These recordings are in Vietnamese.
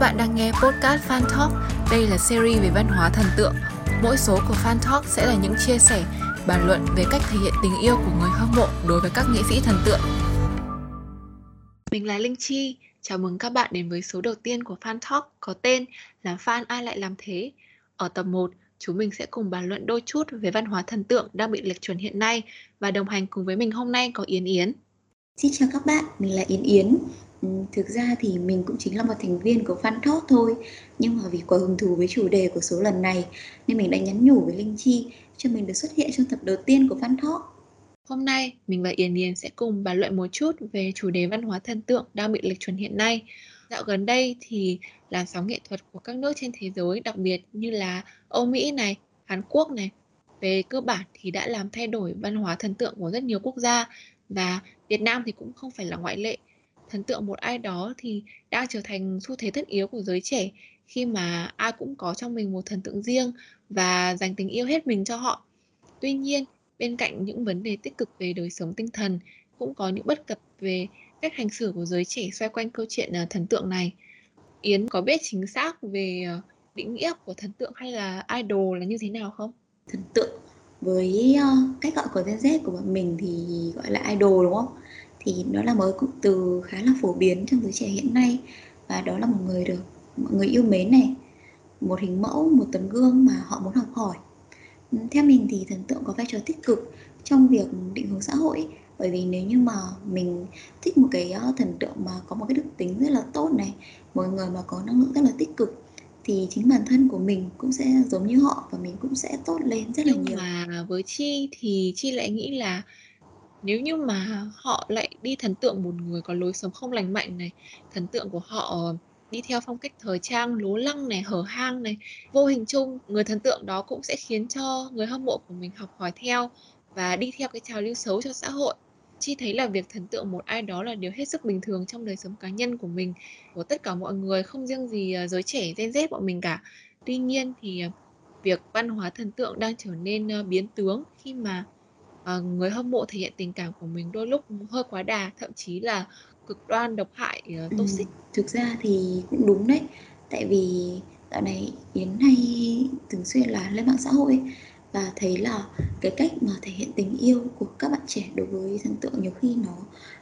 bạn đang nghe podcast Fan Talk. Đây là series về văn hóa thần tượng. Mỗi số của Fan Talk sẽ là những chia sẻ, bàn luận về cách thể hiện tình yêu của người hâm mộ đối với các nghệ sĩ thần tượng. Mình là Linh Chi, chào mừng các bạn đến với số đầu tiên của Fan Talk có tên là Fan ai lại làm thế. Ở tập 1, chúng mình sẽ cùng bàn luận đôi chút về văn hóa thần tượng đang bị lệch chuẩn hiện nay và đồng hành cùng với mình hôm nay có Yến Yến. Xin chào các bạn, mình là Yến Yến. Ừ, thực ra thì mình cũng chính là một thành viên của Fan Talk thôi. Nhưng mà vì quá hứng thú với chủ đề của số lần này Nên mình đã nhắn nhủ với Linh Chi cho mình được xuất hiện trong tập đầu tiên của Fan Talk Hôm nay, mình và Yến Yến sẽ cùng bàn luận một chút về chủ đề văn hóa thần tượng đang bị lệch chuẩn hiện nay. Dạo gần đây thì làn sóng nghệ thuật của các nước trên thế giới đặc biệt như là Âu Mỹ này, Hàn Quốc này về cơ bản thì đã làm thay đổi văn hóa thần tượng của rất nhiều quốc gia. Và Việt Nam thì cũng không phải là ngoại lệ thần tượng một ai đó thì đang trở thành xu thế tất yếu của giới trẻ khi mà ai cũng có trong mình một thần tượng riêng và dành tình yêu hết mình cho họ. Tuy nhiên, bên cạnh những vấn đề tích cực về đời sống tinh thần cũng có những bất cập về cách hành xử của giới trẻ xoay quanh câu chuyện à, thần tượng này. Yến có biết chính xác về ờ, định nghĩa của thần tượng hay là idol là như thế nào không? Thần tượng với ờ, cách gọi của Gen Z của bọn mình thì gọi là idol đúng không? Thì đó là một cụm từ khá là phổ biến trong giới trẻ hiện nay. Và đó là một người được mọi người yêu mến này. Một hình mẫu một tấm gương mà họ muốn học hỏi. Theo mình thì thần tượng có vai trò tích cực trong việc định hướng xã hội. Bởi vì nếu như mà mình thích một cái ờ, thần tượng mà có một cái đức tính rất là tốt này một người mà có năng lượng rất là tích cực thì chính bản thân của mình cũng sẽ giống như họ và mình cũng sẽ tốt lên rất là Nhưng nhiều. mà với Chi thì Chi lại nghĩ là nếu như mà họ lại đi thần tượng một người có lối sống không lành mạnh này, thần tượng của họ ờ, đi theo phong cách thời trang lố lăng này, hở hang này, vô hình chung người thần tượng đó cũng sẽ khiến cho người hâm mộ của mình học hỏi theo và đi theo cái trào lưu xấu cho xã hội. Chi thấy là việc thần tượng một ai đó là điều hết sức bình thường trong đời sống cá nhân của mình, của tất cả mọi người, không riêng gì ờ, giới trẻ Gen Z bọn mình cả. Tuy nhiên thì ờ, việc văn hóa thần tượng đang trở nên biến tướng khi mà ờ, người hâm mộ thể hiện tình cảm của mình đôi lúc hơi quá đà, thậm chí là cực đoan, độc hại, Ừm, toxic. thực ra thì cũng đúng đấy. Tại vì dạo này Yến hay thường xuyên là lên mạng xã hội ấy, và thấy là cái cách mà thể hiện tình yêu của các bạn trẻ đối với thần tượng nhiều khi nó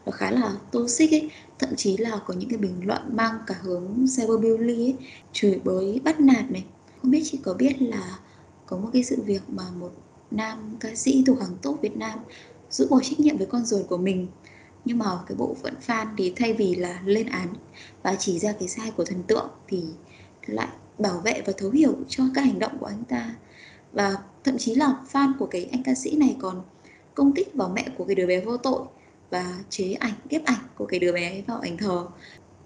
nó khá là toxic ấy. Thậm chí là có những cái bình luận mang cả hướng cyberbully ấy, chửi bới, bắt nạt này. Không biết chị có biết là có một cái sự việc mà một nam, ca sĩ thuộc hàng top Việt Nam, giữ bỏ trách nhiệm với con ruột của mình. Nhưng mà cái bộ phận fan thì thay vì là lên án và chỉ ra cái sai của thần tượng thì lại bảo vệ và thấu hiểu cho các hành động của anh ta. Và thậm chí là fan của cái anh ca sĩ này còn công kích vào mẹ của cái đứa bé vô tội và chế ảnh, ghép ảnh của cái đứa bé vào ảnh thờ.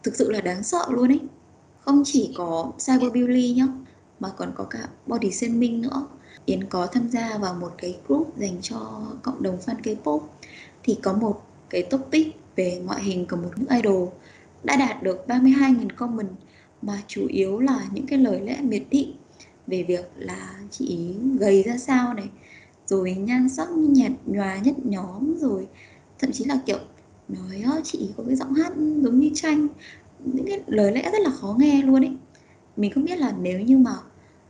Thực sự là đáng sợ luôn ấy. Không chỉ có cyberbully nhá, mà còn có cả body shaming nữa. Yến có tham gia vào một cái group dành cho cộng đồng fan K-pop. Thì có một cái topic về ngoại hình của một nữ idol đã đạt được 32.000 comment, mà chủ yếu là những cái lời lẽ miệt thị về việc là chị ý gầy ra sao này, rồi nhan sắc nhạt nhòa nhất nhóm, rồi thậm chí là kiểu nói chị ý có cái giọng hát giống như tranh những cái lời lẽ rất là khó nghe luôn ấy. Mình không biết là nếu như mà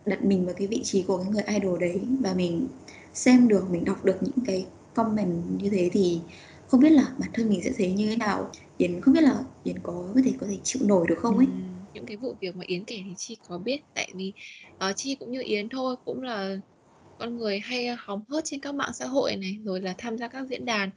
đặt mình vào cái vị trí của cái người idol đấy và mình xem được mình đọc được những cái comment như thế thì không biết là bản thân mình sẽ thấy như thế nào. Yến không biết là Yến có có thể có thể chịu nổi được không ấy? Ừ, những cái vụ việc mà Yến kể thì Chi có biết. Tại vì uh, Chi cũng như Yến thôi, cũng là con người hay hóng hớt trên các mạng xã hội này rồi là tham gia các diễn đàn.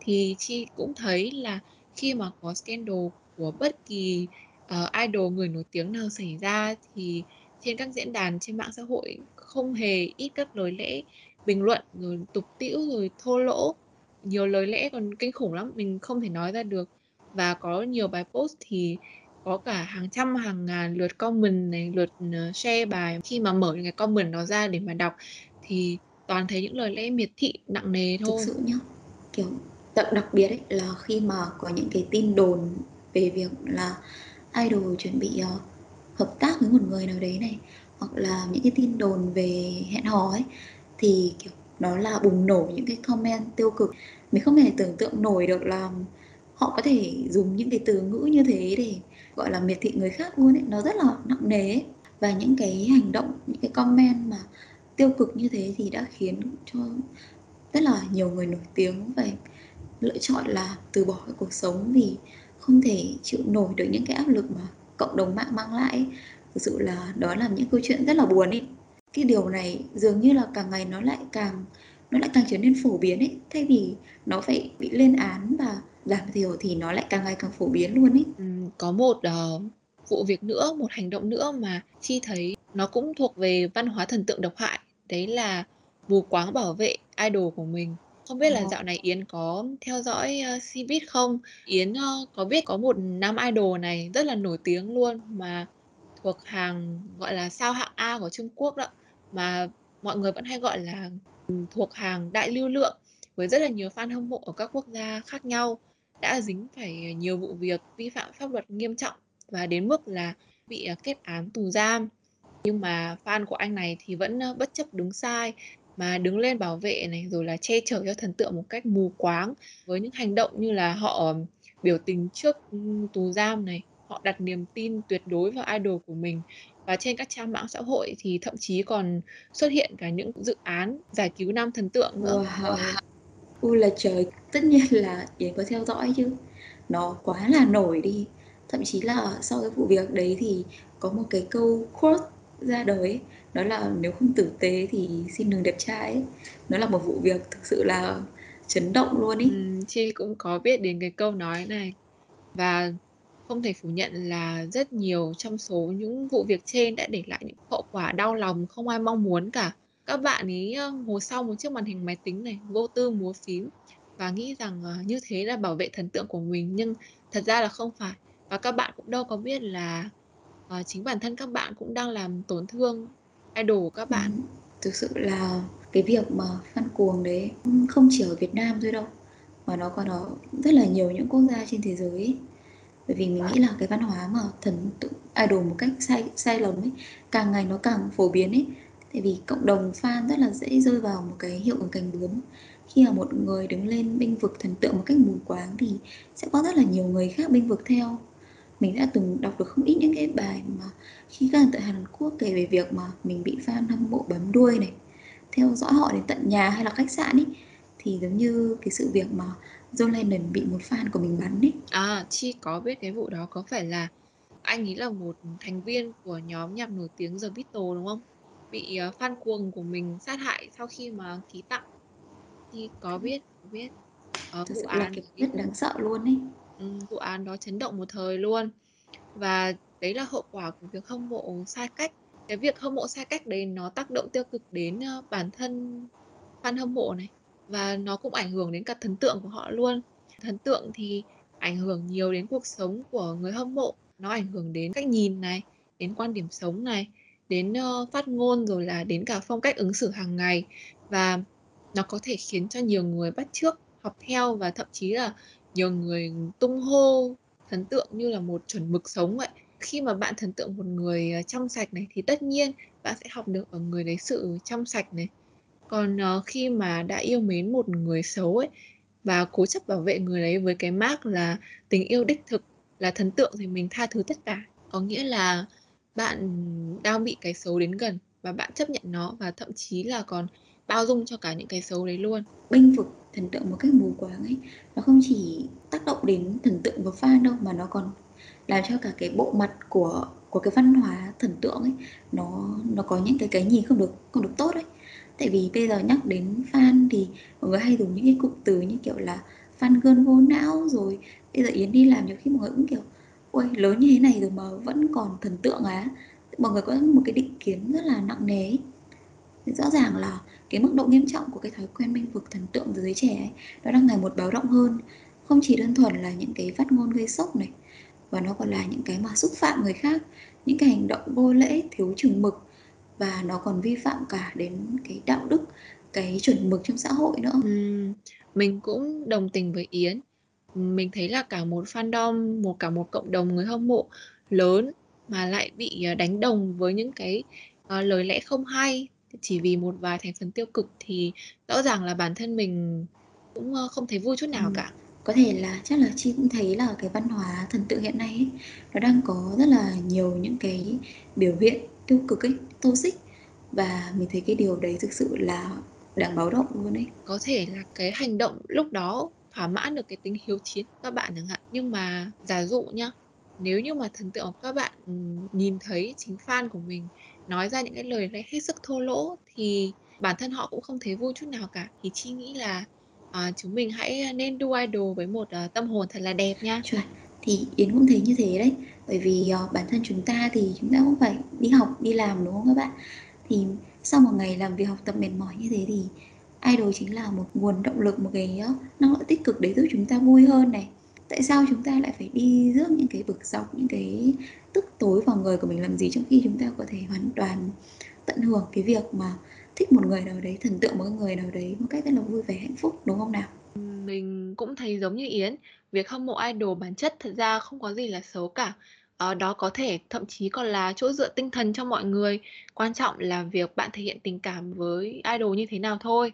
Thì Chi cũng thấy là khi mà có scandal của bất kỳ uh, idol người nổi tiếng nào xảy ra thì trên các diễn đàn trên mạng xã hội không hề ít các lời lẽ bình luận rồi tục tĩu rồi thô lỗ. Nhiều lời lẽ còn kinh khủng lắm mình không thể nói ra được. Và có nhiều bài post thì có cả hàng trăm hàng ngàn lượt comment này lượt ờ, share bài. Khi mà mở những cái comment đó ra để mà đọc thì toàn thấy những lời lẽ miệt thị nặng nề thực thôi. sự nhá kiểu đặc đặc biệt ấy là khi mà có những cái tin đồn về việc là idol chuẩn bị ờ, hợp tác với một người nào đấy này, hoặc là những cái tin đồn về hẹn hò ấy, thì, kiểu, nó là bùng nổ những cái comment tiêu cực mình không thể tưởng tượng nổi được là họ có thể dùng những cái từ ngữ như thế để, gọi là, miệt thị người khác luôn ấy nó rất là nặng nề ấy. và những cái hành động, những cái comment mà tiêu cực như thế thì đã khiến cho rất là nhiều người nổi tiếng phải lựa chọn là từ bỏ cái cuộc sống vì không thể chịu nổi được những cái áp lực mà cộng đồng mạng mang lại thực sự là đó là những câu chuyện rất là buồn ấy. Cái điều này dường như là càng ngày nó lại càng nó lại càng trở nên phổ biến ấy. Thay vì nó phải bị lên án và giảm thiểu thì nó lại càng ngày càng phổ biến luôn ấy. Ừ, có một uh, vụ việc nữa một hành động nữa mà chi thấy nó cũng thuộc về văn hóa thần tượng độc hại. Đấy là mù quáng bảo vệ idol của mình không biết là ờ. dạo này Yến có theo dõi uh, Cbiz không? Yến uh, có biết có một nam idol này rất là nổi tiếng luôn mà thuộc hàng gọi là sao hạng A của Trung Quốc đó mà mọi người vẫn hay gọi là thuộc hàng đại lưu lượng với rất là nhiều fan hâm mộ ở các quốc gia khác nhau đã dính phải nhiều vụ việc vi phạm pháp luật nghiêm trọng và đến mức là bị kết án tù giam nhưng mà fan của anh này thì vẫn bất chấp đúng sai mà đứng lên bảo vệ này, rồi là che chở cho thần tượng một cách mù quáng. Với những hành động như là họ biểu tình trước tù giam này, họ đặt niềm tin tuyệt đối vào idol của mình. Và trên các trang mạng xã hội thì thậm chí còn xuất hiện cả những dự án giải cứu nam thần tượng nữa. Wow. ui là trời, tất nhiên là yến có theo dõi chứ. Nó quá là nổi đi. Thậm chí là sau cái vụ việc đấy thì có một cái câu quote ra đời đó là nếu không tử tế thì xin đừng đẹp trai nó là một vụ việc thực sự là chấn động luôn ý ừ, chị cũng có biết đến cái câu nói này và không thể phủ nhận là rất nhiều trong số những vụ việc trên đã để lại những hậu quả đau lòng không ai mong muốn cả. Các bạn ấy ờ, ngồi sau một chiếc màn hình máy tính này, vô tư múa phím và nghĩ rằng ờ, như thế là bảo vệ thần tượng của mình nhưng thật ra là không phải. Và các bạn cũng đâu có biết là uh, chính bản thân các bạn cũng đang làm tổn thương idol của các bạn. Ừ, thực sự là cái việc mà fan cuồng đấy không chỉ ở Việt Nam thôi đâu mà nó còn ở rất là nhiều những quốc gia trên thế giới ấy. Bởi vì mình nghĩ là cái văn hóa mà thần tượng idol một cách sai sai lầm ấy càng ngày nó càng phổ biến ấy. Tại vì cộng đồng fan rất là dễ rơi vào một cái hiệu ứng cánh bướm. Khi mà một người đứng lên binh vực thần tượng một cách mù quáng thì sẽ có rất là nhiều người khác binh vực theo mình đã từng đọc được không ít những cái bài mà khi các tại Hàn Quốc kể về việc mà mình bị fan hâm mộ bấm đuôi này theo dõi họ đến tận nhà hay là khách sạn ấy thì giống như cái sự việc mà John Lennon bị một fan của mình bắn ấy. À, Chi có biết cái vụ đó có phải là anh ấy là một thành viên của nhóm nhạc nổi tiếng The Beatles đúng không? Bị uh, fan cuồng của mình sát hại sau khi mà ký tặng. Chi có biết, có biết. Uh, vụ án là kiểu rất đáng sợ luôn ấy. Ừ, vụ án đó chấn động một thời luôn. Và đấy là hậu quả của việc hâm mộ sai cách. Cái việc hâm mộ sai cách đấy nó tác động tiêu cực đến ờ, bản thân fan hâm mộ này và nó cũng ảnh hưởng đến cả thần tượng của họ luôn. Thần tượng thì ảnh hưởng nhiều đến cuộc sống của người hâm mộ, nó ảnh hưởng đến cách nhìn này, đến quan điểm sống này, đến ờ, phát ngôn rồi là đến cả phong cách ứng xử hàng ngày và nó có thể khiến cho nhiều người bắt chước, học theo và thậm chí là nhiều người tung hô thần tượng như là một chuẩn mực sống vậy. Khi mà bạn thần tượng một người ờ, trong sạch này thì tất nhiên bạn sẽ học được ở người đấy sự trong sạch này, còn, ờ, khi mà đã yêu mến một người xấu ấy, và cố chấp bảo vệ người đấy với cái mác là tình yêu đích thực, là thần tượng thì mình tha thứ tất cả. Có nghĩa là bạn đang bị cái xấu đến gần và bạn chấp nhận nó và thậm chí là còn bao dung cho cả những cái xấu đấy luôn. binh vực thần tượng một cách mù quáng ấy, nó không chỉ tác động đến thần tượng và fan đâu mà nó còn làm cho cả cái bộ mặt của của cái văn hóa thần tượng ấy nó nó có những cái cái nhìn không được không được tốt ấy tại vì bây giờ nhắc đến fan thì mọi người hay dùng những cái cụm từ như kiểu là fan gơn vô não rồi bây giờ yến đi làm nhiều khi mọi người cũng kiểu ôi lớn như thế này rồi mà vẫn còn thần tượng á. Mọi người có một cái định kiến rất là nặng nề rõ ràng là cái mức độ nghiêm trọng của cái thói quen bênh vực thần tượng dưới trẻ ấy, nó đang ngày một báo động hơn không chỉ đơn thuần là những cái phát ngôn gây sốc này và nó còn là những cái mà xúc phạm người khác những cái hành động vô lễ thiếu chừng mực và nó còn vi phạm cả đến cái đạo đức cái chuẩn mực trong xã hội nữa ừ, mình cũng đồng tình với Yến. Mình thấy là cả một fandom, một cả một cộng đồng người hâm mộ lớn mà lại bị ờ, đánh đồng với những cái uh, lời lẽ không hay chỉ vì một vài thành phần tiêu cực thì rõ ràng là bản thân mình cũng không thấy vui chút nào ừ. cả. Có thể là chắc là Chi cũng thấy là cái văn hóa thần tượng hiện nay ấy, nó đang có rất là nhiều những cái biểu hiện tiêu cực ấy, toxic và mình thấy cái điều đấy thực sự là đáng báo động luôn ấy. Có thể là cái hành động lúc đó thỏa mãn được cái tính hiếu chiến các bạn chẳng hạn. Nhưng mà giả dụ nhá, nếu như mà thần tượng của các bạn, nhìn thấy chính fan của mình nói ra những cái lời lẽ hết sức thô lỗ thì bản thân họ cũng không thấy vui chút nào cả. Thì Chi nghĩ là, à, chúng mình hãy nên đu idol với một, uh, tâm hồn thật là đẹp nha. Chuẩn, thì Yến cũng thấy như thế đấy. Bởi vì, uh, bản thân chúng ta thì chúng ta cũng phải đi học, đi làm, đúng không các bạn? Thì sau một ngày làm việc học tập mệt mỏi như thế thì idol chính là một nguồn động lực, một cái, uh, năng lượng tích cực để giúp chúng ta vui hơn này. Tại sao chúng ta lại phải đi rước những cái bực dọc, những cái tức tối vào người của mình làm gì, trong khi chúng ta có thể hoàn toàn tận hưởng cái việc mà thích một người nào đấy, thần tượng một người nào đấy một cách rất là vui vẻ, hạnh phúc, đúng không nào? Mình cũng thấy giống như Yến, việc hâm mộ idol bản chất thật ra không có gì là xấu cả. ở đó có thể thậm chí còn là chỗ dựa tinh thần cho mọi người, quan trọng là việc bạn thể hiện tình cảm với idol như thế nào thôi.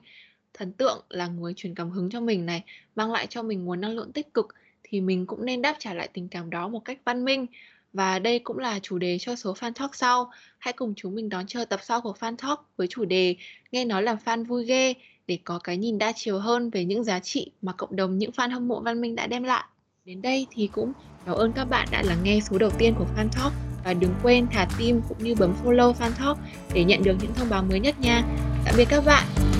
Thần tượng là người truyền cảm hứng cho mình này, mang lại cho mình nguồn năng lượng tích cực thì mình cũng nên đáp trả lại tình cảm đó một cách văn minh. Và đây cũng là chủ đề cho số Fan Talk sau. Hãy cùng chúng mình đón chờ tập sau của Fan Talk với chủ đề "Nghe nói làm fan vui ghê" để có cái nhìn đa chiều hơn về những giá trị mà cộng đồng những fan hâm mộ văn minh đã đem lại. Đến đây thì cũng cảm ơn các bạn đã lắng nghe số đầu tiên của Fan Talk và đừng quên thả tim cũng như bấm follow Fan Talk để nhận được những thông báo mới nhất nha. Tạm biệt các bạn!